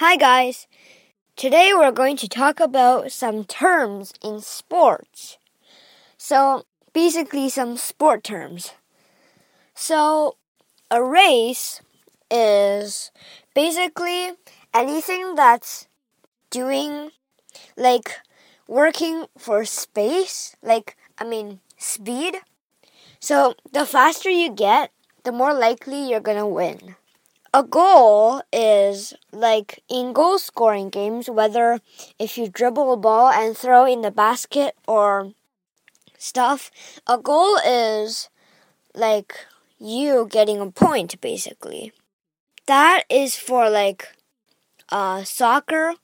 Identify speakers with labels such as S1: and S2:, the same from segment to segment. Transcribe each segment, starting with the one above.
S1: Hi, guys. Today we're going to talk about some terms in sports. So, basically, some sport terms. So, a race is basically anything that's doing like working for space, like, I mean, speed. So, the faster you get, the more likely you're gonna win. A goal is like in goal scoring games, whether if you dribble a ball and throw in the basket or stuff, a goal is like you getting a point basically. That is for like uh, soccer,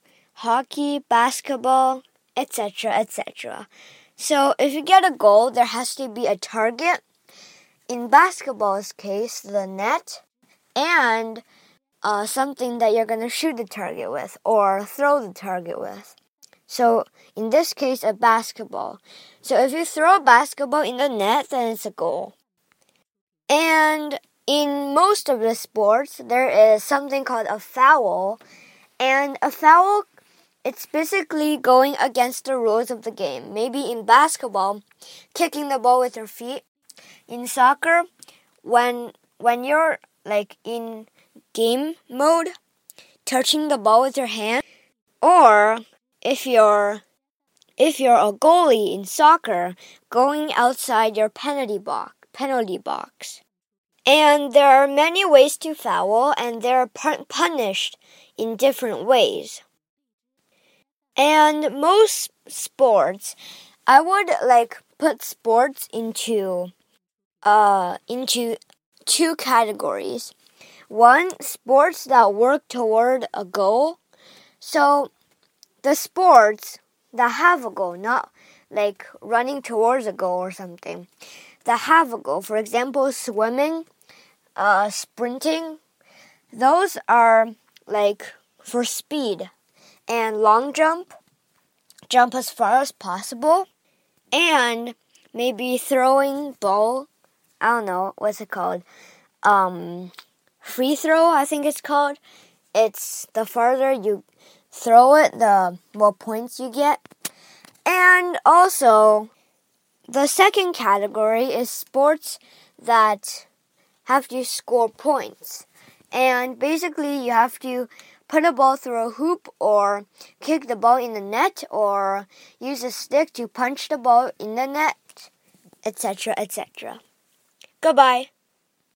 S1: hockey, basketball, etc., etc. So if you get a goal, there has to be a target. In basketball's case, the net and uh, something that you're going to shoot the target with or throw the target with. So, in this case, a basketball. So, if you throw a basketball in the net, then it's a goal. And in most of the sports, there is something called a foul. And a foul, it's basically going against the rules of the game. Maybe in basketball, kicking the ball with your feet. In soccer, when when you're like in game mode, touching the ball with your hand, or if you're if you're a goalie in soccer, going outside your penalty box, penalty box. And there are many ways to foul, and they're punished in different ways. And most sports, I would like put sports into uh into two categories. One, sports that work toward a goal. So, the sports that have a goal, not like running towards a goal or something, that have a goal. For example, swimming, uh, sprinting, those are like for speed. And long jump, jump as far as possible. And maybe throwing ball I don't know what's it called. Um, free throw, I think it's called. It's the farther you throw it, the more points you get. And also, the second category is sports that have to score points. And basically, you have to put a ball through a hoop or kick the ball in the net or use a stick to punch the ball in the net, etc., etc. Goodbye.